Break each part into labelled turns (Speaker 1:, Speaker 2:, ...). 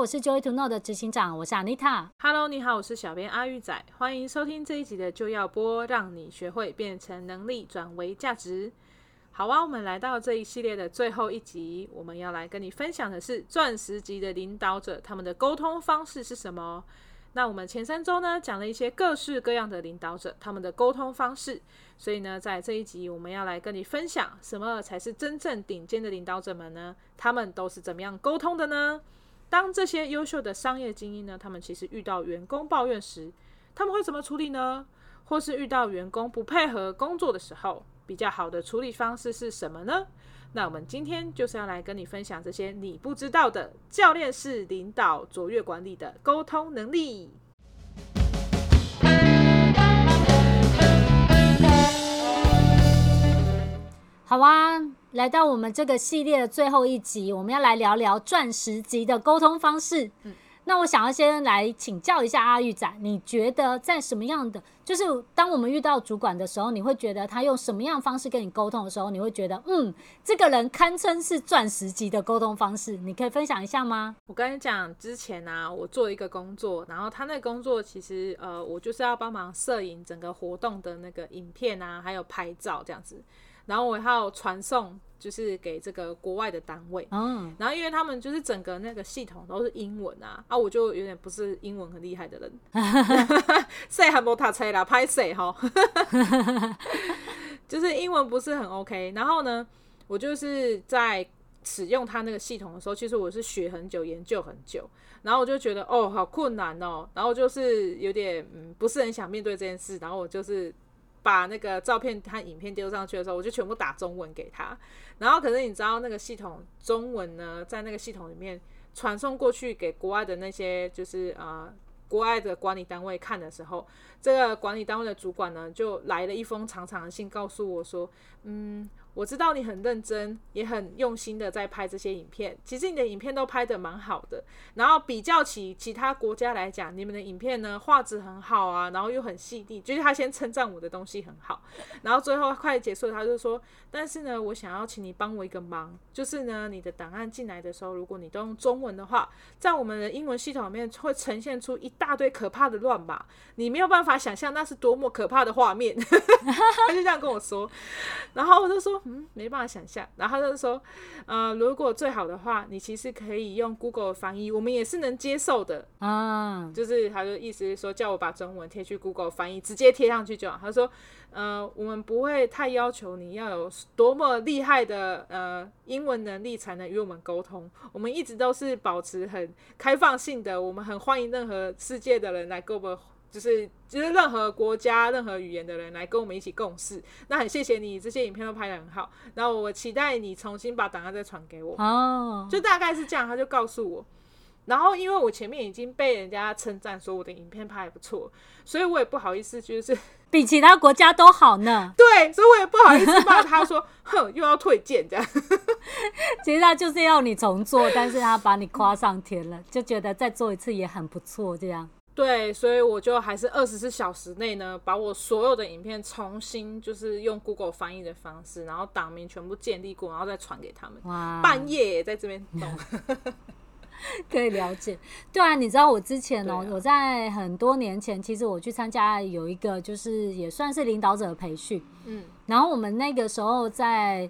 Speaker 1: 我是 Joy to Know 的执行长，我是 Anita。
Speaker 2: Hello，你好，我是小编阿玉仔，欢迎收听这一集的就要播，让你学会变成能力转为价值。好啊，我们来到这一系列的最后一集，我们要来跟你分享的是钻石级的领导者，他们的沟通方式是什么？那我们前三周呢，讲了一些各式各样的领导者，他们的沟通方式。所以呢，在这一集我们要来跟你分享，什么才是真正顶尖的领导者们呢？他们都是怎么样沟通的呢？当这些优秀的商业精英呢，他们其实遇到员工抱怨时，他们会怎么处理呢？或是遇到员工不配合工作的时候，比较好的处理方式是什么呢？那我们今天就是要来跟你分享这些你不知道的教练式领导卓越管理的沟通能力。
Speaker 1: 好啊，来到我们这个系列的最后一集，我们要来聊聊钻石级的沟通方式。嗯那我想要先来请教一下阿玉仔，你觉得在什么样的，就是当我们遇到主管的时候，你会觉得他用什么样的方式跟你沟通的时候，你会觉得，嗯，这个人堪称是钻石级的沟通方式，你可以分享一下吗？
Speaker 2: 我跟你讲，之前啊，我做一个工作，然后他那个工作其实，呃，我就是要帮忙摄影整个活动的那个影片啊，还有拍照这样子，然后我还要传送。就是给这个国外的单位，嗯，然后因为他们就是整个那个系统都是英文啊，啊，我就有点不是英文很厉害的人，谁还没他吹啦，拍谁哈，就是英文不是很 OK。然后呢，我就是在使用他那个系统的时候，其实我是学很久，研究很久，然后我就觉得哦，好困难哦，然后就是有点嗯，不是很想面对这件事，然后我就是。把那个照片和影片丢上去的时候，我就全部打中文给他。然后，可是你知道那个系统中文呢，在那个系统里面传送过去给国外的那些就是呃国外的管理单位看的时候，这个管理单位的主管呢，就来了一封长长的信，告诉我说，嗯。我知道你很认真，也很用心的在拍这些影片。其实你的影片都拍得蛮好的。然后比较起其他国家来讲，你们的影片呢，画质很好啊，然后又很细腻。就是他先称赞我的东西很好，然后最后快结束了，他就说：“但是呢，我想要请你帮我一个忙，就是呢，你的档案进来的时候，如果你都用中文的话，在我们的英文系统里面会呈现出一大堆可怕的乱码，你没有办法想象那是多么可怕的画面。”他就这样跟我说，然后我就说。嗯，没办法想象。然后他就说，呃，如果最好的话，你其实可以用 Google 翻译，我们也是能接受的啊。就是他的意思是说，叫我把中文贴去 Google 翻译，直接贴上去就好。他说，呃，我们不会太要求你要有多么厉害的呃英文能力才能与我们沟通。我们一直都是保持很开放性的，我们很欢迎任何世界的人来跟我们。就是就是任何国家、任何语言的人来跟我们一起共事，那很谢谢你，这些影片都拍得很好。然后我期待你重新把档案再传给我。哦，就大概是这样，他就告诉我。然后因为我前面已经被人家称赞说我的影片拍得不错，所以我也不好意思，就是
Speaker 1: 比其他国家都好呢。
Speaker 2: 对，所以我也不好意思骂他说，哼，又要退件这样。
Speaker 1: 其实他就是要你重做，但是他把你夸上天了，就觉得再做一次也很不错这样。
Speaker 2: 对，所以我就还是二十四小时内呢，把我所有的影片重新就是用 Google 翻译的方式，然后档名全部建立过，然后再传给他们。哇！半夜也在这边弄，
Speaker 1: 可以了解。对啊，你知道我之前哦，啊、我在很多年前，其实我去参加有一个就是也算是领导者的培训，嗯，然后我们那个时候在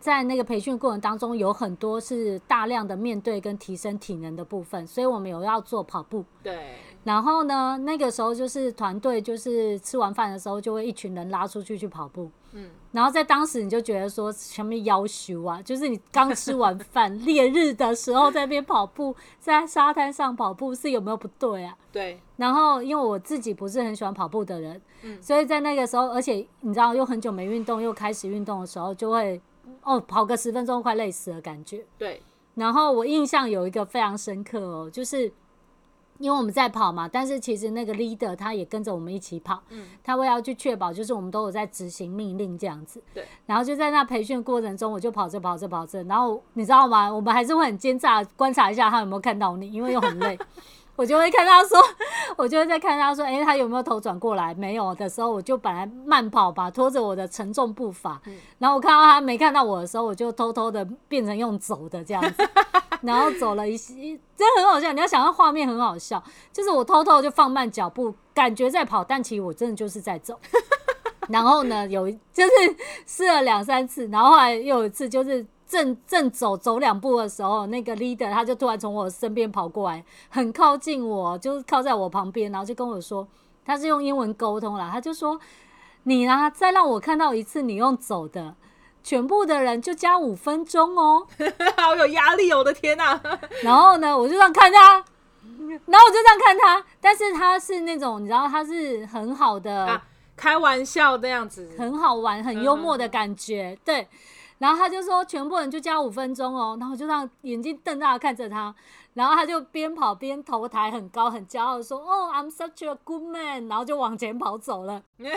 Speaker 1: 在那个培训过程当中，有很多是大量的面对跟提升体能的部分，所以我们有要做跑步，
Speaker 2: 对。
Speaker 1: 然后呢，那个时候就是团队，就是吃完饭的时候，就会一群人拉出去去跑步。嗯，然后在当时你就觉得说，前面要求啊，就是你刚吃完 饭，烈日的时候在那边跑步，在沙滩上跑步，是有没有不对啊？
Speaker 2: 对。
Speaker 1: 然后因为我自己不是很喜欢跑步的人，嗯，所以在那个时候，而且你知道又很久没运动，又开始运动的时候，就会哦跑个十分钟快累死了感觉。
Speaker 2: 对。
Speaker 1: 然后我印象有一个非常深刻哦，就是。因为我们在跑嘛，但是其实那个 leader 他也跟着我们一起跑，嗯，他会要去确保，就是我们都有在执行命令这样子，对。然后就在那培训过程中，我就跑着跑着跑着，然后你知道吗？我们还是会很奸诈观察一下他有没有看到你，因为又很累，我就会看他说，我就会在看他说，哎，他有没有头转过来？没有的时候，我就本来慢跑吧，拖着我的沉重步伐，嗯，然后我看到他没看到我的时候，我就偷偷的变成用走的这样子。然后走了一些，真的很好笑。你要想到画面很好笑，就是我偷偷就放慢脚步，感觉在跑，但其实我真的就是在走。然后呢，有就是试了两三次，然后后来又有一次，就是正正走走两步的时候，那个 leader 他就突然从我身边跑过来，很靠近我，就是靠在我旁边，然后就跟我说，他是用英文沟通啦，他就说：“你呢，再让我看到一次你用走的，全部的人就加五分钟哦。”
Speaker 2: 好有压力哦，我的天哪！
Speaker 1: 然后呢，我就这样看他，然后我就这样看他，但是他是那种你知道他是很好的。啊
Speaker 2: 开玩笑这样子，
Speaker 1: 很好玩，很幽默的感觉，嗯、对。然后他就说，全部人就加五分钟哦，然后就让眼睛瞪大看着他，然后他就边跑边头抬很高，很骄傲说：“哦、oh,，I'm such a good man。”然后就往前跑走了。好
Speaker 2: 没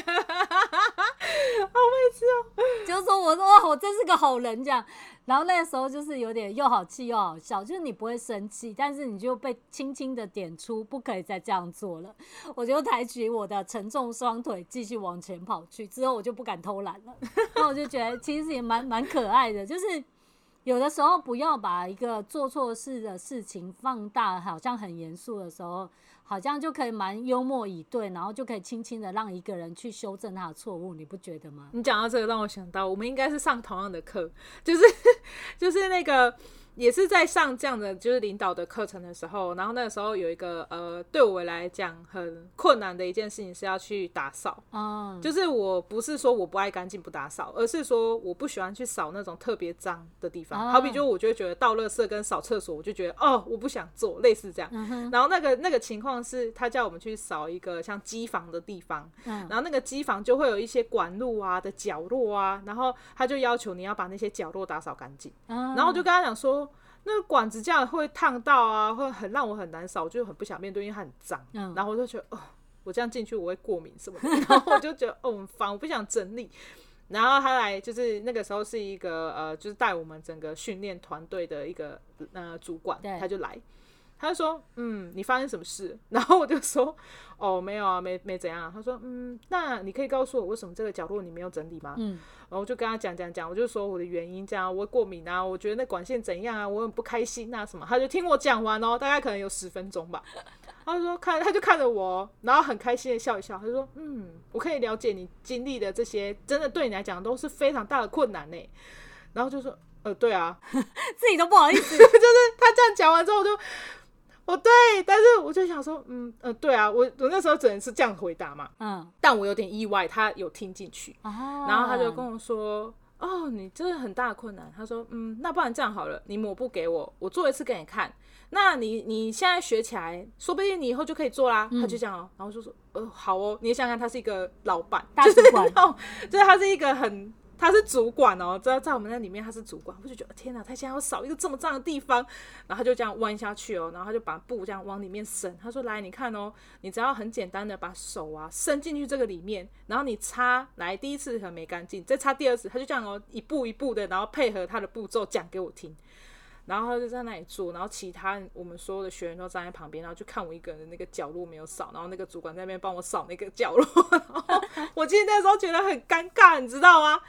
Speaker 2: 事哦，
Speaker 1: 就说我说哇，我真是个好人这样。然后那个时候就是有点又好气又好笑，就是你不会生气，但是你就被轻轻的点出不可以再这样做了。我就抬起我的沉重双腿继续往前跑去，之后我就不敢偷懒了。那我就觉得其实也蛮蛮可爱的，就是有的时候不要把一个做错事的事情放大，好像很严肃的时候。好像就可以蛮幽默以对，然后就可以轻轻的让一个人去修正他的错误，你不觉得吗？
Speaker 2: 你讲到这个，让我想到我们应该是上同样的课，就是 就是那个。也是在上这样的就是领导的课程的时候，然后那个时候有一个呃，对我来讲很困难的一件事情是要去打扫。嗯，就是我不是说我不爱干净不打扫，而是说我不喜欢去扫那种特别脏的地方。好比就我就会觉得倒垃圾跟扫厕所，我就觉得哦，我不想做，类似这样。然后那个那个情况是他叫我们去扫一个像机房的地方，然后那个机房就会有一些管路啊的角落啊，然后他就要求你要把那些角落打扫干净。然后我就跟他讲说。那个管子这样会烫到啊，会很让我很难扫，我就很不想面对，因为它很脏。嗯，然后我就觉得哦，我这样进去我会过敏什么的，然后我就觉得哦很烦，我不想整理。然后他来就是那个时候是一个呃，就是带我们整个训练团队的一个呃主管，他就来。他就说：“嗯，你发生什么事？” 然后我就说：“哦，没有啊，没没怎样。”他说：“嗯，那你可以告诉我为什么这个角落你没有整理吗？”嗯，然后我就跟他讲讲讲，我就说我的原因，这样我会过敏啊，我觉得那管线怎样啊，我很不开心啊什么。他就听我讲完哦，大概可能有十分钟吧。他就说看，他就看着我，然后很开心的笑一笑。他就说：“嗯，我可以了解你经历的这些，真的对你来讲都是非常大的困难呢。”然后就说：“呃，对啊，
Speaker 1: 自己都不好意思。”
Speaker 2: 就是他这样讲完之后就。哦，对，但是我就想说，嗯呃，对啊，我我那时候只能是这样回答嘛，嗯，但我有点意外，他有听进去，啊，然后他就跟我说，哦，你真的很大的困难，他说，嗯，那不然这样好了，你抹布给我，我做一次给你看，那你你现在学起来，说不定你以后就可以做啦。嗯，他就这样哦，然后就说，呃，好哦，你想想，他是一个老板，
Speaker 1: 大主管，
Speaker 2: 就是，就是他是一个很。他是主管哦，在在我们那里面他是主管，我就觉得天哪，他现在要扫一个这么脏的地方，然后他就这样弯下去哦，然后他就把布这样往里面伸，他说，来，你看哦，你只要很简单的把手啊伸进去这个里面，然后你擦，来第一次很没干净，再擦第二次，他就这样哦，一步一步的，然后配合他的步骤讲给我听，然后他就在那里做，然后其他我们所有的学员都站在旁边，然后就看我一个人的那个角落没有扫，然后那个主管在那边帮我扫那个角落，然后我其实那时候觉得很尴尬，你知道吗？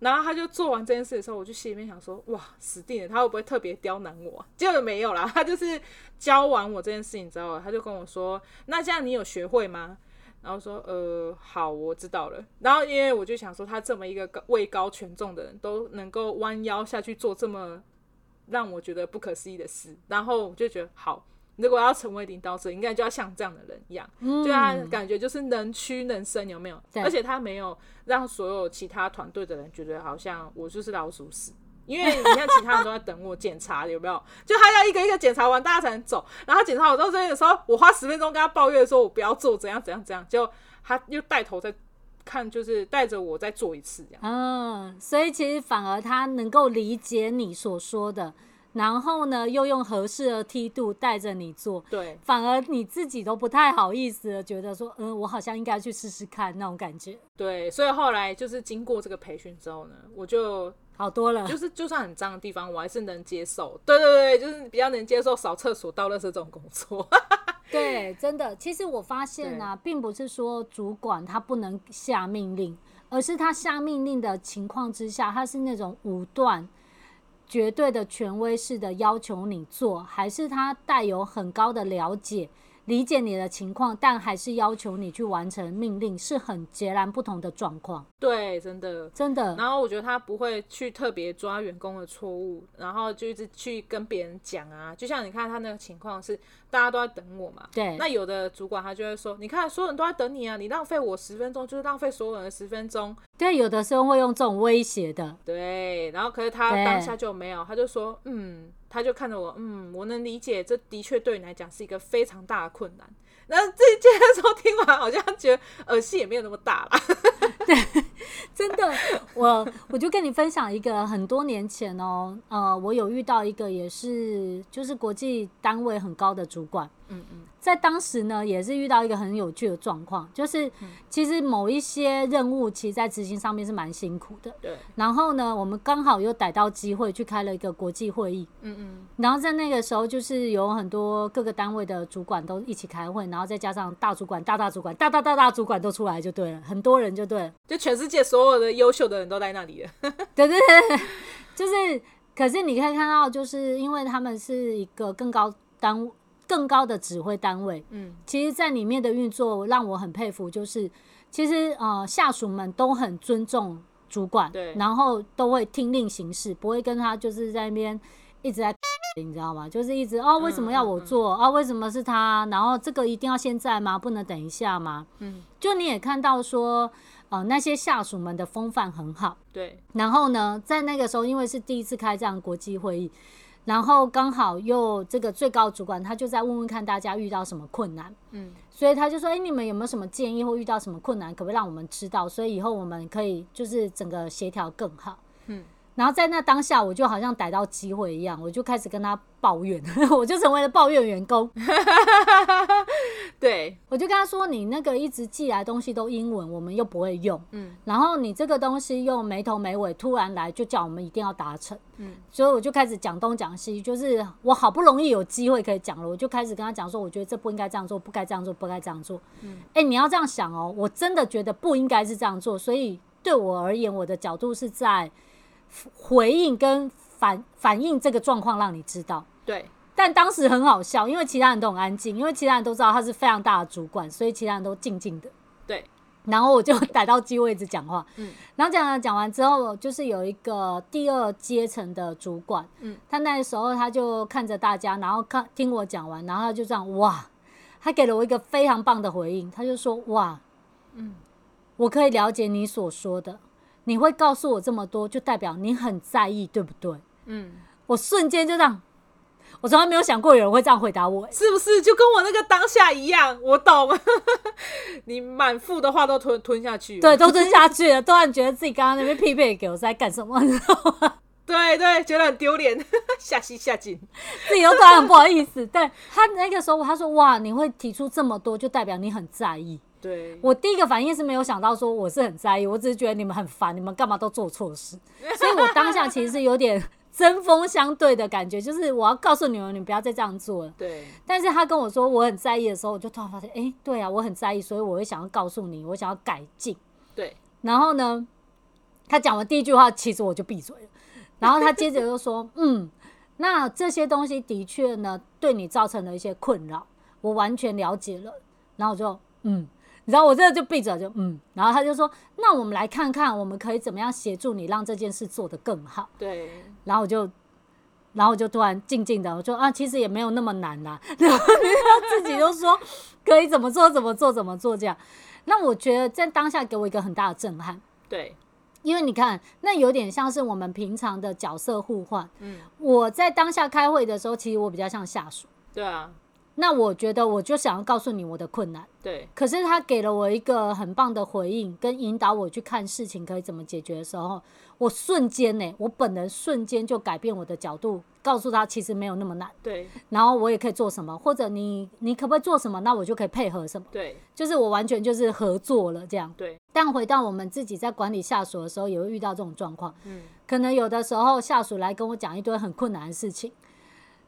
Speaker 2: 然后他就做完这件事的时候，我就心里面想说：哇，死定了！他会不会特别刁难我？结果没有啦，他就是教完我这件事情之后，他就跟我说：那这样你有学会吗？然后说：呃，好，我知道了。然后因为我就想说，他这么一个位高权重的人，都能够弯腰下去做这么让我觉得不可思议的事，然后我就觉得好。如果要成为领导者，应该就要像这样的人一样，嗯、就他感觉就是能屈能伸，有没有？而且他没有让所有其他团队的人觉得好像我就是老鼠屎，因为你看其他人都在等我检查，有没有？就他要一个一个检查完，大家才能走。然后检查好之后，这边的时候，我花十分钟跟他抱怨说，我不要做，怎样怎样怎样，就他又带头在看，就是带着我再做一次这样。
Speaker 1: 嗯，所以其实反而他能够理解你所说的。然后呢，又用合适的梯度带着你做，
Speaker 2: 对，
Speaker 1: 反而你自己都不太好意思了，觉得说，嗯，我好像应该去试试看那种感觉。
Speaker 2: 对，所以后来就是经过这个培训之后呢，我就
Speaker 1: 好多了，
Speaker 2: 就是就算很脏的地方，我还是能接受。对对对，就是比较能接受扫厕所、倒垃圾这种工作。
Speaker 1: 对，真的，其实我发现啊，并不是说主管他不能下命令，而是他下命令的情况之下，他是那种武断。绝对的权威式的要求你做，还是他带有很高的了解？理解你的情况，但还是要求你去完成命令，是很截然不同的状况。
Speaker 2: 对，真的，
Speaker 1: 真的。
Speaker 2: 然后我觉得他不会去特别抓员工的错误，然后就一直去跟别人讲啊。就像你看他那个情况是，大家都在等我嘛。
Speaker 1: 对。
Speaker 2: 那有的主管他就会说：“你看，所有人都在等你啊，你浪费我十分钟，就是浪费所有人的十分钟。”
Speaker 1: 对，有的时候会用这种威胁的。
Speaker 2: 对。然后可是他当下就没有，他就说：“嗯。”他就看着我，嗯，我能理解，这的确对你来讲是一个非常大的困难。那这件时候听完，好像觉得耳戏也没有那么大啦。
Speaker 1: 对，真的，我我就跟你分享一个很多年前哦，呃，我有遇到一个也是就是国际单位很高的主管，嗯嗯。在当时呢，也是遇到一个很有趣的状况，就是其实某一些任务，其实在执行上面是蛮辛苦的。对。然后呢，我们刚好又逮到机会去开了一个国际会议。嗯嗯。然后在那个时候，就是有很多各个单位的主管都一起开会，然后再加上大主管、大大主管、大大大大主管都出来就对了，很多人就对了，
Speaker 2: 就全世界所有的优秀的人都在那里了。
Speaker 1: 对对对，就是，可是你可以看到，就是因为他们是一个更高单位。更高的指挥单位，嗯，其实，在里面的运作让我很佩服，就是其实呃，下属们都很尊重主管，对，然后都会听令行事，不会跟他就是在那边一直在，你知道吗？就是一直哦，为什么要我做啊？为什么是他？然后这个一定要现在吗？不能等一下吗？嗯，就你也看到说，呃，那些下属们的风范很好，对。然后呢，在那个时候，因为是第一次开这样国际会议。然后刚好又这个最高主管，他就在问问看大家遇到什么困难，嗯，所以他就说，哎，你们有没有什么建议或遇到什么困难，可不可以让我们知道，所以以后我们可以就是整个协调更好，嗯。然后在那当下，我就好像逮到机会一样，我就开始跟他抱怨，我就成为了抱怨员工。
Speaker 2: 对，
Speaker 1: 我就跟他说：“你那个一直寄来的东西都英文，我们又不会用，嗯，然后你这个东西又没头没尾，突然来就叫我们一定要达成，嗯，所以我就开始讲东讲西，就是我好不容易有机会可以讲了，我就开始跟他讲说，我觉得这不应该这样做，不该这样做，不该这样做，嗯，哎，你要这样想哦，我真的觉得不应该是这样做，所以对我而言，我的角度是在。”回应跟反反映这个状况，让你知道。对，但当时很好笑，因为其他人都很安静，因为其他人都知道他是非常大的主管，所以其他人都静静的。对，然后我就逮到机位一直讲话。嗯，然后讲讲讲完之后，就是有一个第二阶层的主管，嗯，他那时候他就看着大家，然后看听我讲完，然后他就这样哇，他给了我一个非常棒的回应，他就说哇，嗯，我可以了解你所说的。你会告诉我这么多，就代表你很在意，对不对？嗯，我瞬间就这样，我从来没有想过有人会这样回答我，
Speaker 2: 是不是？就跟我那个当下一样，我懂。你满腹的话都吞吞下去，
Speaker 1: 对，都吞下去了，突然觉得自己刚刚那边匹配给我在干什么，你知道吗？
Speaker 2: 对对，觉得很丢脸，下心下井，
Speaker 1: 自己都突然很不好意思。对，他那个时候，他说：“哇，你会提出这么多，就代表你很在意。”对，我第一个反应是没有想到说我是很在意，我只是觉得你们很烦，你们干嘛都做错事，所以我当下其实是有点针锋相对的感觉，就是我要告诉你们，你们不要再这样做了。对，但是他跟我说我很在意的时候，我就突然发现，哎，对啊，我很在意，所以我会想要告诉你，我想要改进。对，然后呢，他讲完第一句话，其实我就闭嘴了，然后他接着又说，嗯，那这些东西的确呢，对你造成了一些困扰，我完全了解了，然后我就嗯。然后我这个就闭着，就嗯，然后他就说：“那我们来看看，我们可以怎么样协助你，让这件事做得更好。”对。然后我就，然后我就突然静静的，我说：“啊，其实也没有那么难啦。”然后他自己就说：“可以怎么做，怎么做，怎么做这样。”那我觉得在当下给我一个很大的震撼。对。因为你看，那有点像是我们平常的角色互换。嗯。我在当下开会的时候，其实我比较像下属。对啊。那我觉得，我就想要告诉你我的困难。对。可是他给了我一个很棒的回应，跟引导我去看事情可以怎么解决的时候，我瞬间呢，我本人瞬间就改变我的角度，告诉他其实没有那么难。对。然后我也可以做什么，或者你你可不可以做什么，那我就可以配合什么。对。就是我完全就是合作了这样。对。但回到我们自己在管理下属的时候，也会遇到这种状况。嗯。可能有的时候下属来跟我讲一堆很困难的事情。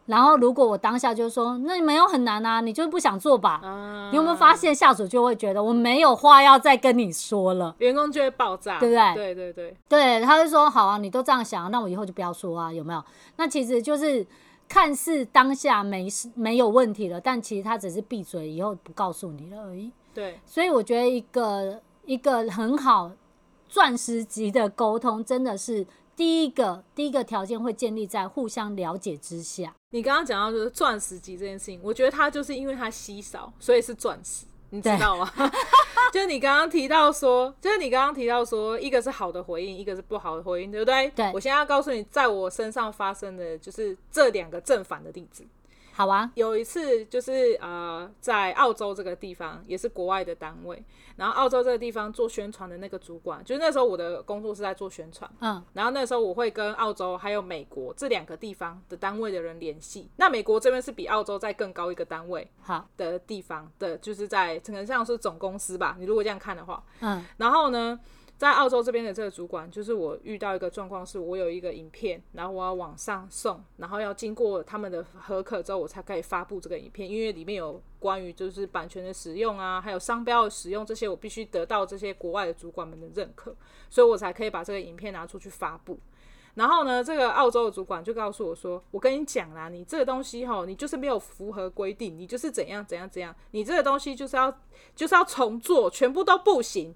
Speaker 1: 然后如果我当下就说，那你没有很难啊，你就是不想做吧？啊、你有没有发现下属就会觉得我没有话要再跟你说了，
Speaker 2: 员工就会爆炸，
Speaker 1: 对不对？
Speaker 2: 对对对
Speaker 1: 对，他就说好啊，你都这样想，那我以后就不要说啊，有没有？那其实就是看似当下没事没有问题了，但其实他只是闭嘴，以后不告诉你了而已。
Speaker 2: 对，
Speaker 1: 所以我觉得一个一个很好钻石级的沟通，真的是。第一个第一个条件会建立在互相了解之下。
Speaker 2: 你刚刚讲到就是钻石级这件事情，我觉得它就是因为它稀少，所以是钻石，你知道吗？就是你刚刚提到说，就是你刚刚提到说，一个是好的回应，一个是不好的回应，对不对？
Speaker 1: 对。
Speaker 2: 我现在要告诉你，在我身上发生的就是这两个正反的例子。
Speaker 1: 好啊，
Speaker 2: 有一次就是呃，在澳洲这个地方，也是国外的单位，然后澳洲这个地方做宣传的那个主管，就是那时候我的工作是在做宣传，嗯，然后那时候我会跟澳洲还有美国这两个地方的单位的人联系，那美国这边是比澳洲再更高一个单位，好。的地方的，就是在可能像是总公司吧，你如果这样看的话，嗯，然后呢，在澳洲这边的这个主管，就是我遇到一个状况，是我有一个影片，然后我要往上送，然后要经过他们的核可之后，我才可以发布这个影片，因为里面有关于就是版权的使用啊，还有商标的使用这些，我必须得到这些国外的主管们的认可，所以我才可以把这个影片拿出去发布。然后呢，这个澳洲的主管就告诉我说：“我跟你讲啦，你这个东西哈，你就是没有符合规定，你就是怎样怎样怎样，你这个东西就是要就是要重做，全部都不行。”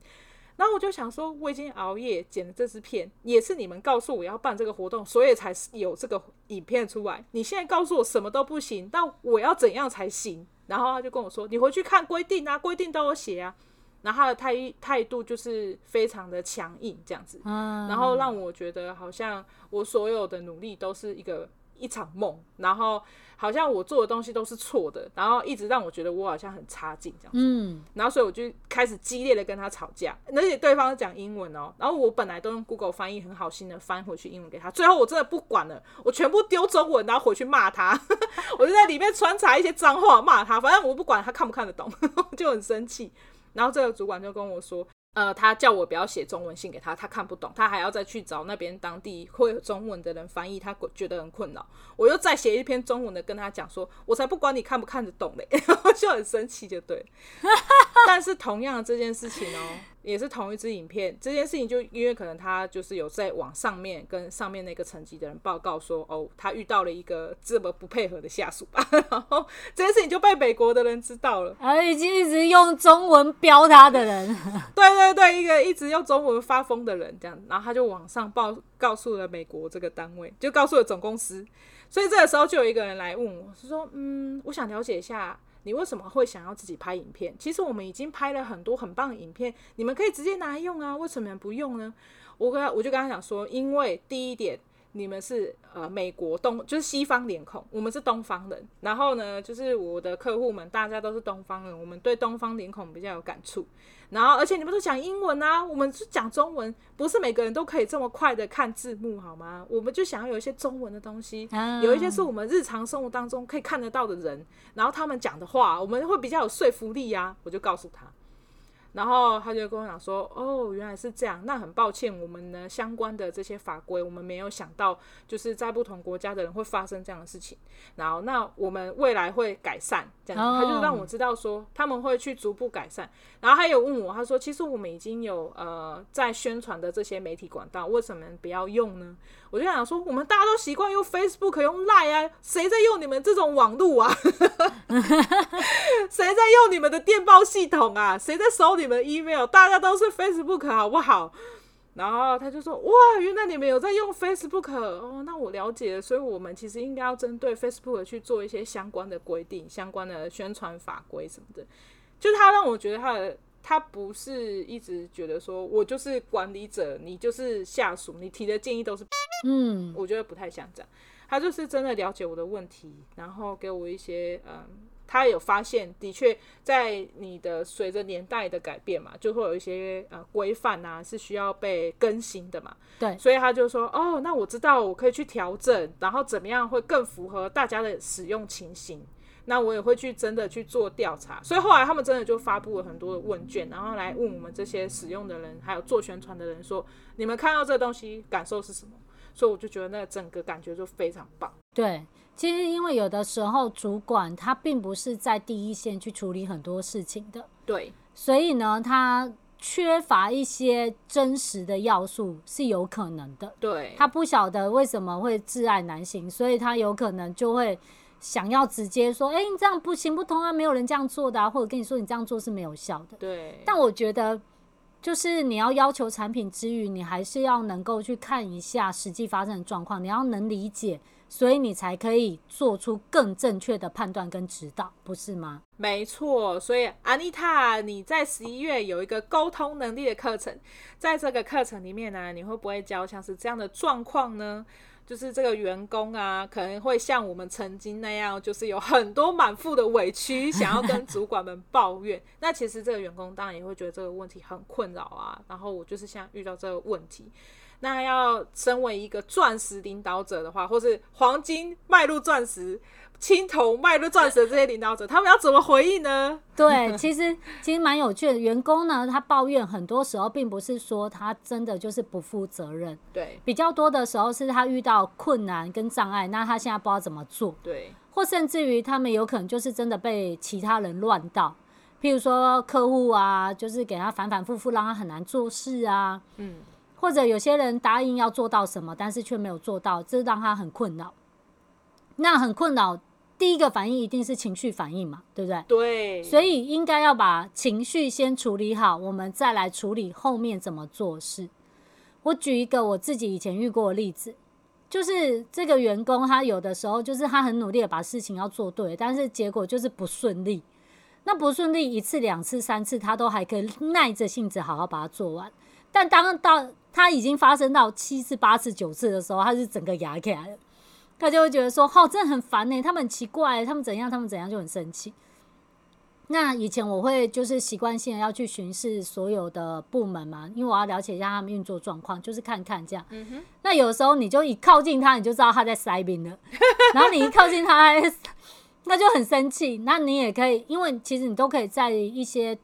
Speaker 2: 然后我就想说，我已经熬夜剪了这支片，也是你们告诉我要办这个活动，所以才有这个影片出来。你现在告诉我什么都不行，那我要怎样才行？然后他就跟我说，你回去看规定啊，规定都有写啊。然后他的态态度就是非常的强硬，这样子，然后让我觉得好像我所有的努力都是一个一场梦，然后。好像我做的东西都是错的，然后一直让我觉得我好像很差劲这样子，嗯，然后所以我就开始激烈的跟他吵架，而且对方讲英文哦，然后我本来都用 Google 翻译很好心的翻回去英文给他，最后我真的不管了，我全部丢中文，然后回去骂他，我就在里面穿插一些脏话骂他，反正我不管他看不看得懂，就很生气，然后这个主管就跟我说。呃，他叫我不要写中文信给他，他看不懂，他还要再去找那边当地会中文的人翻译，他觉得很困扰。我又再写一篇中文的跟他讲说，我才不管你看不看得懂嘞，然后就很生气，就对。但是同样的这件事情哦。也是同一支影片，这件事情就因为可能他就是有在往上面跟上面那个层级的人报告说，哦，他遇到了一个这么不配合的下属吧，然后这件事情就被美国的人知道了，
Speaker 1: 而已经一直用中文标他的人，
Speaker 2: 对对对，一个一直用中文发疯的人这样，然后他就往上报告诉了美国这个单位，就告诉了总公司，所以这个时候就有一个人来问我，是说，嗯，我想了解一下。你为什么会想要自己拍影片？其实我们已经拍了很多很棒的影片，你们可以直接拿来用啊，为什么不用呢？我跟他，我就跟他讲说，因为第一点，你们是呃美国东，就是西方脸孔，我们是东方人。然后呢，就是我的客户们，大家都是东方人，我们对东方脸孔比较有感触。然后，而且你们都讲英文啊，我们是讲中文，不是每个人都可以这么快的看字幕，好吗？我们就想要有一些中文的东西，有一些是我们日常生活当中可以看得到的人，然后他们讲的话，我们会比较有说服力呀。我就告诉他。然后他就跟我讲说：“哦，原来是这样。那很抱歉，我们呢相关的这些法规，我们没有想到，就是在不同国家的人会发生这样的事情。然后，那我们未来会改善。这样子，他就让我知道说他们会去逐步改善。然后他有问我，他说：其实我们已经有呃在宣传的这些媒体管道，为什么不要用呢？我就想说，我们大家都习惯用 Facebook、用 Line 啊，谁在用你们这种网路啊？谁在用你们的电报系统啊？谁在收你们 email？大家都是 Facebook 好不好？然后他就说：哇，原来你们有在用 Facebook 哦，那我了解了。所以我们其实应该要针对 Facebook 去做一些相关的规定、相关的宣传法规什么的。就他让我觉得他的。他不是一直觉得说，我就是管理者，你就是下属，你提的建议都是，嗯，我觉得不太像这样。他就是真的了解我的问题，然后给我一些，嗯，他有发现，的确在你的随着年代的改变嘛，就会有一些呃规范啊是需要被更新的嘛。
Speaker 1: 对，
Speaker 2: 所以他就说，哦，那我知道我可以去调整，然后怎么样会更符合大家的使用情形。那我也会去真的去做调查，所以后来他们真的就发布了很多的问卷，然后来问我们这些使用的人，还有做宣传的人说，你们看到这东西感受是什么？所以我就觉得那整个感觉就非常棒。
Speaker 1: 对，其实因为有的时候主管他并不是在第一线去处理很多事情的，
Speaker 2: 对，
Speaker 1: 所以呢，他缺乏一些真实的要素是有可能的。
Speaker 2: 对，
Speaker 1: 他不晓得为什么会挚爱难行，所以他有可能就会想要直接说：“哎，你这样不行不通啊，没有人这样做的啊，或者跟你说你这样做是没有效的。”
Speaker 2: 对，
Speaker 1: 但我觉得。就是你要要求产品之余，你还是要能够去看一下实际发生的状况，你要能理解，所以你才可以做出更正确的判断跟指导，不是吗？
Speaker 2: 没错，所以安妮塔你在十一月有一个沟通能力的课程，在这个课程里面呢，你会不会教像是这样的状况呢？就是这个员工啊，可能会像我们曾经那样，就是有很多满腹的委屈，想要跟主管们抱怨。那其实这个员工当然也会觉得这个问题很困扰啊。然后我就是现在遇到这个问题。那要身为一个钻石领导者的话，或是黄金迈入钻石、青铜迈入钻石的这些领导者，他们要怎么回应呢？
Speaker 1: 对，其实其实蛮有趣的。员工呢，他抱怨很多时候并不是说他真的就是不负责任，
Speaker 2: 对，
Speaker 1: 比较多的时候是他遇到困难跟障碍，那他现在不知道怎么做，
Speaker 2: 对，
Speaker 1: 或甚至于他们有可能就是真的被其他人乱到，譬如说客户啊，就是给他反反复复，让他很难做事啊，嗯。或者有些人答应要做到什么，但是却没有做到，这让他很困扰。那很困扰，第一个反应一定是情绪反应嘛，对不对？
Speaker 2: 对。
Speaker 1: 所以应该要把情绪先处理好，我们再来处理后面怎么做事。我举一个我自己以前遇过的例子，就是这个员工他有的时候就是他很努力的把事情要做对，但是结果就是不顺利。那不顺利一次、两次、三次，他都还可以耐着性子好好把它做完。但当到他已经发生到七次、八次、九次的时候，他是整个牙起来了，他就会觉得说：“哦，真的很烦呢，他们很奇怪，他们怎样，他们怎样，就很生气。”那以前我会就是习惯性的要去巡视所有的部门嘛，因为我要了解一下他们运作状况，就是看看这样。嗯。那有时候你就一靠近他，你就知道他在塞宾了，然后你一靠近他，那就很生气。那你也可以，因为其实你都可以在一些。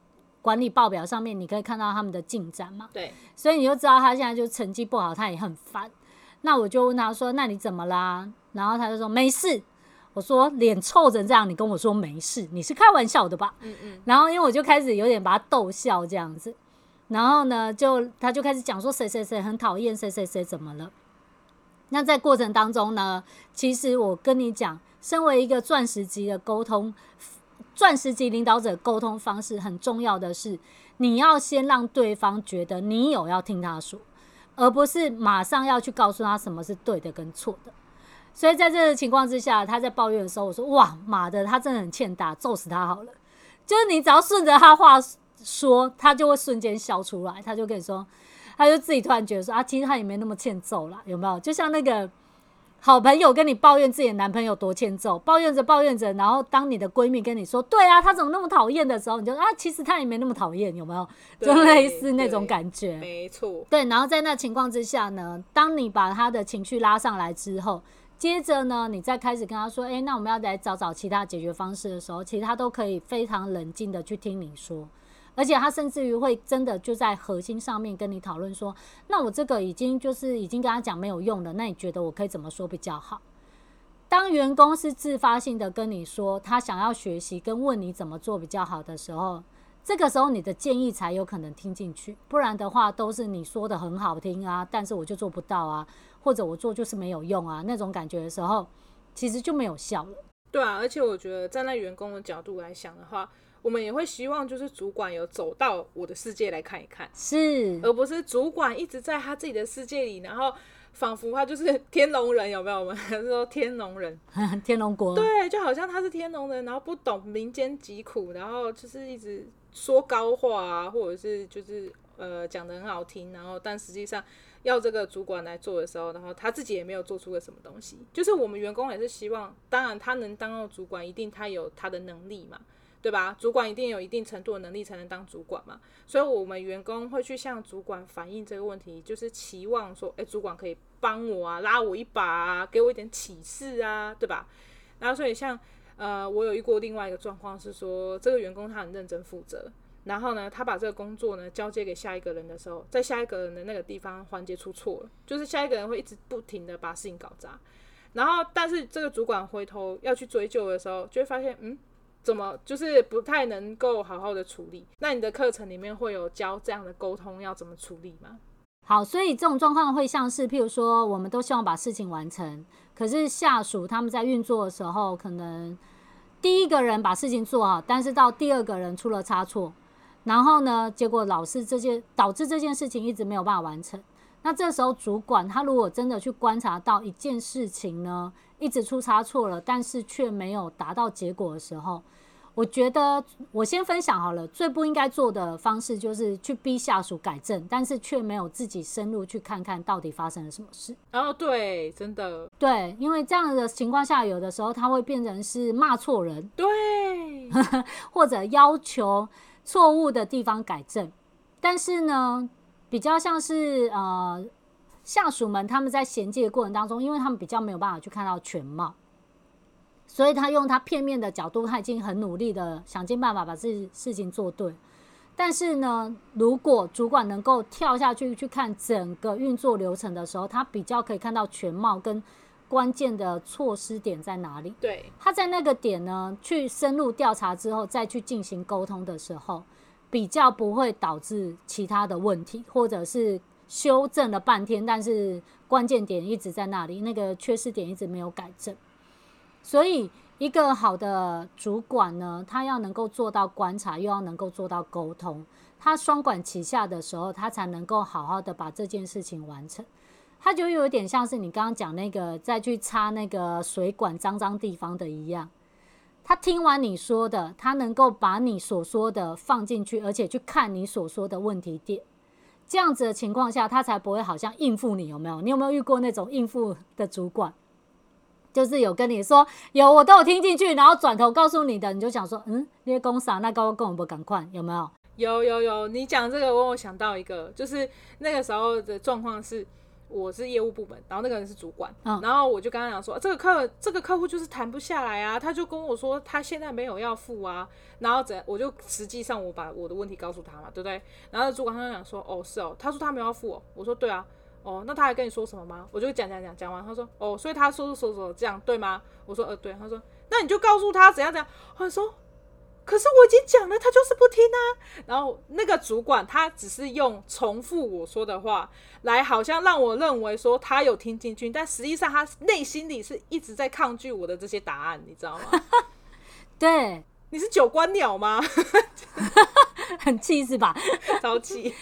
Speaker 1: 管理报表上面，你可以看到他们的进展嘛？
Speaker 2: 对，
Speaker 1: 所以你就知道他现在就成绩不好，他也很烦。那我就问他说：“那你怎么啦？”然后他就说：“没事。”我说：“脸臭成这样，你跟我说没事，你是开玩笑的吧？”嗯嗯。然后因为我就开始有点把他逗笑这样子，然后呢，就他就开始讲说谁谁谁很讨厌谁谁谁怎么了。那在过程当中呢，其实我跟你讲，身为一个钻石级的沟通。钻石级领导者沟通方式很重要的是，你要先让对方觉得你有要听他说，而不是马上要去告诉他什么是对的跟错的。所以在这个情况之下，他在抱怨的时候，我说：“哇，妈的，他真的很欠打，揍死他好了。”就是你只要顺着他话说，他就会瞬间笑出来，他就跟你说，他就自己突然觉得说：“啊，其实他也没那么欠揍啦，有没有？”就像那个。好朋友跟你抱怨自己的男朋友多欠揍，抱怨着抱怨着，然后当你的闺蜜跟你说：“对啊，他怎么那么讨厌的时候，你就啊，其实他也没那么讨厌，有没有？就类似那种感觉。
Speaker 2: 没错，
Speaker 1: 对。然后在那情况之下呢，当你把他的情绪拉上来之后，接着呢，你再开始跟他说：“诶，那我们要来找找其他解决方式的时候，其实他都可以非常冷静的去听你说。”而且他甚至于会真的就在核心上面跟你讨论说，那我这个已经就是已经跟他讲没有用了，那你觉得我可以怎么说比较好？当员工是自发性的跟你说他想要学习跟问你怎么做比较好的时候，这个时候你的建议才有可能听进去，不然的话都是你说的很好听啊，但是我就做不到啊，或者我做就是没有用啊，那种感觉的时候，其实就没有效了。
Speaker 2: 对啊，而且我觉得站在员工的角度来想的话。我们也会希望，就是主管有走到我的世界来看一看，
Speaker 1: 是，
Speaker 2: 而不是主管一直在他自己的世界里，然后仿佛他就是 天龙人，有没有？我们 还是说天龙人，
Speaker 1: 天龙国，
Speaker 2: 对，就好像他是天龙人，然后不懂民间疾苦，然后就是一直说高话啊，或者是就是呃讲的很好听，然后但实际上要这个主管来做的时候，然后他自己也没有做出个什么东西。就是我们员工也是希望，当然他能当到主管，一定他有他的能力嘛。对吧？主管一定有一定程度的能力才能当主管嘛，所以我们员工会去向主管反映这个问题，就是期望说，诶，主管可以帮我啊，拉我一把啊，给我一点启示啊，对吧？然后所以像呃，我有遇过另外一个状况是说，这个员工他很认真负责，然后呢，他把这个工作呢交接给下一个人的时候，在下一个人的那个地方环节出错了，就是下一个人会一直不停的把事情搞砸。然后，但是这个主管回头要去追究的时候，就会发现，嗯，怎么就是不太能够好好的处理？那你的课程里面会有教这样的沟通要怎么处理吗？
Speaker 1: 好，所以这种状况会像是，譬如说，我们都希望把事情完成，可是下属他们在运作的时候，可能第一个人把事情做好，但是到第二个人出了差错。然后呢，结果老是这些导致这件事情一直没有办法完成。那这时候主管他如果真的去观察到一件事情呢，一直出差错了，但是却没有达到结果的时候，我觉得我先分享好了。最不应该做的方式就是去逼下属改正，但是却没有自己深入去看看到底发生了什么事。
Speaker 2: 哦，对，真的
Speaker 1: 对，因为这样的情况下，有的时候他会变成是骂错人，
Speaker 2: 对，
Speaker 1: 或者要求。错误的地方改正，但是呢，比较像是呃下属们他们在衔接的过程当中，因为他们比较没有办法去看到全貌，所以他用他片面的角度，他已经很努力的想尽办法把这事情做对。但是呢，如果主管能够跳下去去看整个运作流程的时候，他比较可以看到全貌跟关键的措施点在哪里？
Speaker 2: 对，
Speaker 1: 他在那个点呢，去深入调查之后，再去进行沟通的时候，比较不会导致其他的问题，或者是修正了半天，但是关键点一直在那里，那个缺失点一直没有改正。所以，一个好的主管呢，他要能够做到观察，又要能够做到沟通，他双管齐下的时候，他才能够好好的把这件事情完成。他就有点像是你刚刚讲那个再去擦那个水管脏脏地方的一样。他听完你说的，他能够把你所说的放进去，而且去看你所说的问题点。这样子的情况下，他才不会好像应付你。有没有？你有没有遇过那种应付的主管？就是有跟你说有，我都有听进去，然后转头告诉你的，你就想说，嗯，那些公司啊，那个跟我不赶快，有没有？
Speaker 2: 有有有，你讲这个，我有想到一个，就是那个时候的状况是。我是业务部门，然后那个人是主管，嗯、然后我就跟他讲说，这个客这个客户就是谈不下来啊，他就跟我说他现在没有要付啊，然后怎我就实际上我把我的问题告诉他嘛，对不对？然后主管他就讲说，哦是哦，他说他没有要付哦，我说对啊，哦那他还跟你说什么吗？我就讲讲讲讲完，他说哦，所以他说说说这样对吗？我说呃对，他说那你就告诉他怎样怎样，他说。可是我已经讲了，他就是不听啊。然后那个主管他只是用重复我说的话来，好像让我认为说他有听进去，但实际上他内心里是一直在抗拒我的这些答案，你知道吗？
Speaker 1: 对，
Speaker 2: 你是九官鸟吗？
Speaker 1: 很气是吧？
Speaker 2: 着气。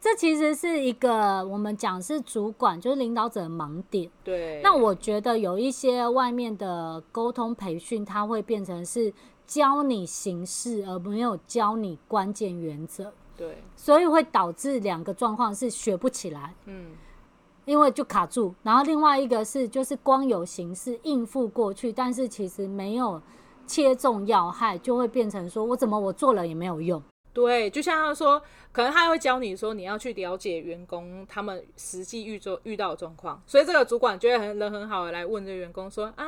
Speaker 1: 这其实是一个我们讲是主管，就是领导者的盲点。
Speaker 2: 对。
Speaker 1: 那我觉得有一些外面的沟通培训，它会变成是。教你形式，而没有教你关键原则。
Speaker 2: 对，
Speaker 1: 所以会导致两个状况是学不起来。嗯，因为就卡住。然后另外一个是，就是光有形式应付过去，但是其实没有切中要害，就会变成说我怎么我做了也没有用。
Speaker 2: 对，就像他说，可能他会教你说，你要去了解员工他们实际遇做遇到的状况，所以这个主管觉得很人很好的来问这个员工说啊，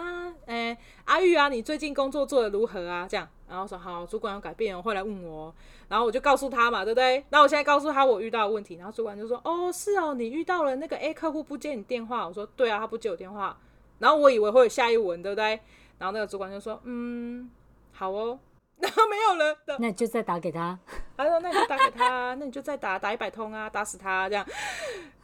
Speaker 2: 诶，阿玉啊，你最近工作做得如何啊？这样，然后说好，主管要改变，会来问我，然后我就告诉他嘛，对不对？那我现在告诉他我遇到的问题，然后主管就说，哦，是哦，你遇到了那个 A 客户不接你电话，我说对啊，他不接我电话，然后我以为会有下一文，对不对？然后那个主管就说，嗯，好哦。然后没有了，
Speaker 1: 那你就再打给他。
Speaker 2: 他说：“那你就打给他，那你就再打打一百通啊，打死他这样。”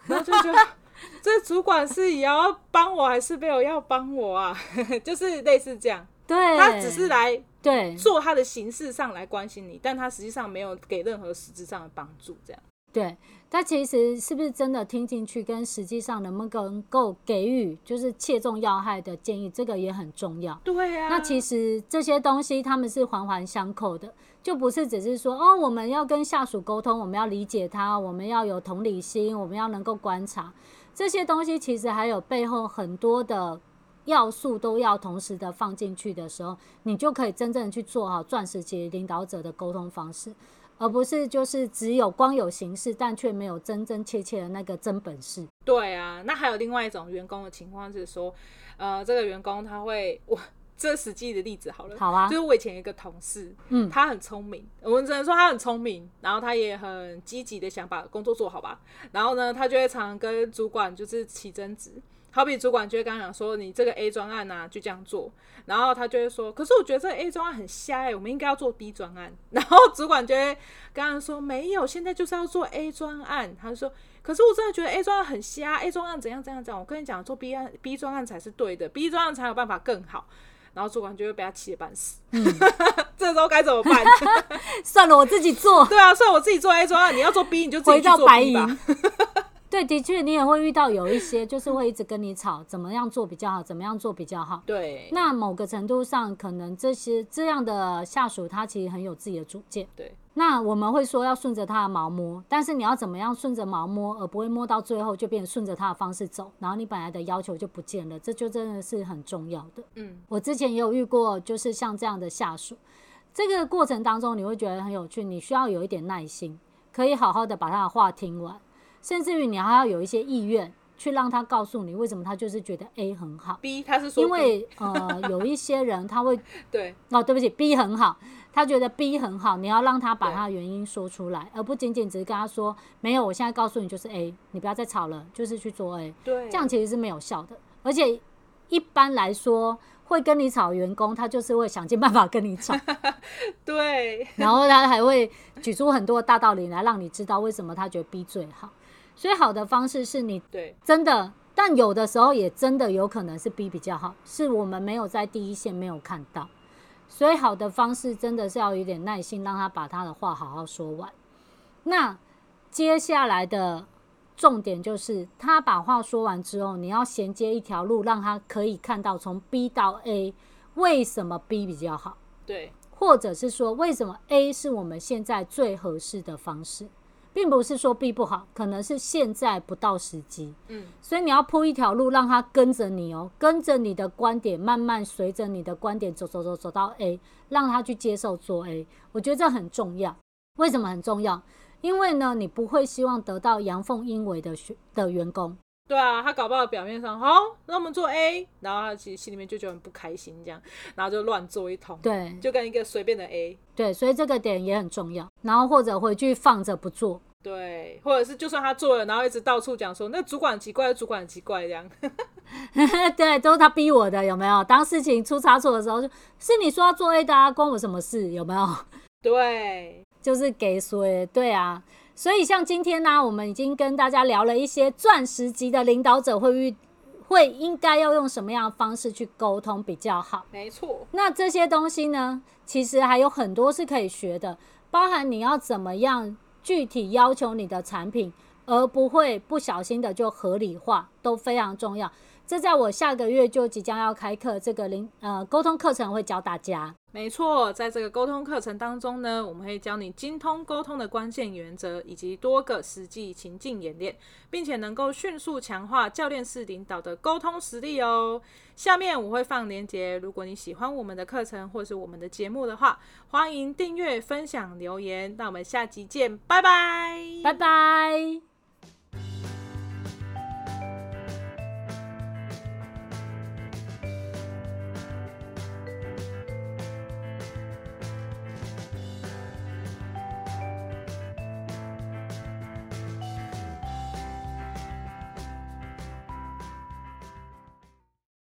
Speaker 2: 然后就觉得 这主管是也要帮我，还是没有要帮我啊？就是类似这样。
Speaker 1: 对，
Speaker 2: 他只是来
Speaker 1: 对做
Speaker 2: 他的形式上来关心你，但他实际上没有给任何实质上的帮助，这样。
Speaker 1: 对，他其实是不是真的听进去，跟实际上能不能够给予就是切中要害的建议，这个也很重要。
Speaker 2: 对啊，
Speaker 1: 那其实这些东西他们是环环相扣的，就不是只是说哦，我们要跟下属沟通，我们要理解他，我们要有同理心，我们要能够观察这些东西，其实还有背后很多的要素都要同时的放进去的时候，你就可以真正去做好钻石级领导者的沟通方式。而不是就是只有光有形式，但却没有真真切切的那个真本事。
Speaker 2: 对啊，那还有另外一种员工的情况是说，呃，这个员工他会，我这实际的例子好了，
Speaker 1: 好啊，
Speaker 2: 就是我以前一个同事，嗯，他很聪明，我们只能说他很聪明，然后他也很积极的想把工作做好吧，然后呢，他就会常常跟主管就是起争执。好比主管就会刚刚讲说，你这个 A 专案啊，就这样做，然后他就会说，可是我觉得这个 A 专案很瞎哎、欸，我们应该要做 B 专案。然后主管就会刚刚说，没有，现在就是要做 A 专案。他就说，可是我真的觉得 A 专案很瞎，A 专案怎样怎样怎样。我跟你讲，做 B 案 B 专案才是对的，B 专案才有办法更好。然后主管就会被他气得半死。嗯、这时候该怎么办？
Speaker 1: 算了，我自己做。
Speaker 2: 对啊，算了，我自己做 A 做啊，你要做 B，你就自己去做 B 吧。
Speaker 1: 对，的确，你也会遇到有一些，就是会一直跟你吵，怎么样做比较好，怎么样做比较好。
Speaker 2: 对。
Speaker 1: 那某个程度上，可能这些这样的下属，他其实很有自己的主见。
Speaker 2: 对。
Speaker 1: 那我们会说要顺着他的毛摸，但是你要怎么样顺着毛摸，而不会摸到最后就变成顺着他的方式走，然后你本来的要求就不见了，这就真的是很重要的。嗯。我之前也有遇过，就是像这样的下属，这个过程当中你会觉得很有趣，你需要有一点耐心，可以好好的把他的话听完。甚至于你还要有一些意愿去让他告诉你为什么他就是觉得 A 很好
Speaker 2: ，B 他是说，
Speaker 1: 因为呃有一些人他会
Speaker 2: 对。
Speaker 1: 哦对不起 B 很好，他觉得 B 很好，你要让他把他的原因说出来，而不仅仅只是跟他说没有，我现在告诉你就是 A，你不要再吵了，就是去做 A，
Speaker 2: 对，
Speaker 1: 这样其实是没有效的，而且一般来说会跟你吵员工，他就是会想尽办法跟你吵，
Speaker 2: 对，
Speaker 1: 然后他还会举出很多大道理来让你知道为什么他觉得 B 最好。所以好的方式是你对真的，但有的时候也真的有可能是 B 比较好，是我们没有在第一线没有看到。所以好的方式真的是要有点耐心，让他把他的话好好说完。那接下来的重点就是，他把话说完之后，你要衔接一条路，让他可以看到从 B 到 A 为什么 B 比较好，
Speaker 2: 对，
Speaker 1: 或者是说为什么 A 是我们现在最合适的方式。并不是说 B 不好，可能是现在不到时机。嗯，所以你要铺一条路，让他跟着你哦，跟着你的观点，慢慢随着你的观点走走走走到 A，让他去接受做 A。我觉得这很重要。为什么很重要？因为呢，你不会希望得到阳奉阴违的学的员工。
Speaker 2: 对啊，他搞不好表面上好，那我们做 A，然后他其实心里面就觉得很不开心，这样，然后就乱做一通，
Speaker 1: 对，
Speaker 2: 就跟一个随便的 A，
Speaker 1: 对，所以这个点也很重要。然后或者回去放着不做，
Speaker 2: 对，或者是就算他做了，然后一直到处讲说那主管很奇怪，主管很奇怪这样，
Speaker 1: 对，都是他逼我的，有没有？当事情出差错的时候，就是你说要做 A 的啊，关我什么事？有没有？
Speaker 2: 对，
Speaker 1: 就是给说，对啊。所以像今天呢、啊，我们已经跟大家聊了一些钻石级的领导者会遇会应该要用什么样的方式去沟通比较好。
Speaker 2: 没错。
Speaker 1: 那这些东西呢，其实还有很多是可以学的，包含你要怎么样具体要求你的产品，而不会不小心的就合理化，都非常重要。这在我下个月就即将要开课这个零呃沟通课程会教大家。
Speaker 2: 没错，在这个沟通课程当中呢，我们会教你精通沟通的关键原则，以及多个实际情境演练，并且能够迅速强化教练式领导的沟通实力哦。下面我会放链接，如果你喜欢我们的课程或是我们的节目的话，欢迎订阅、分享、留言。那我们下集见，拜拜，
Speaker 1: 拜拜。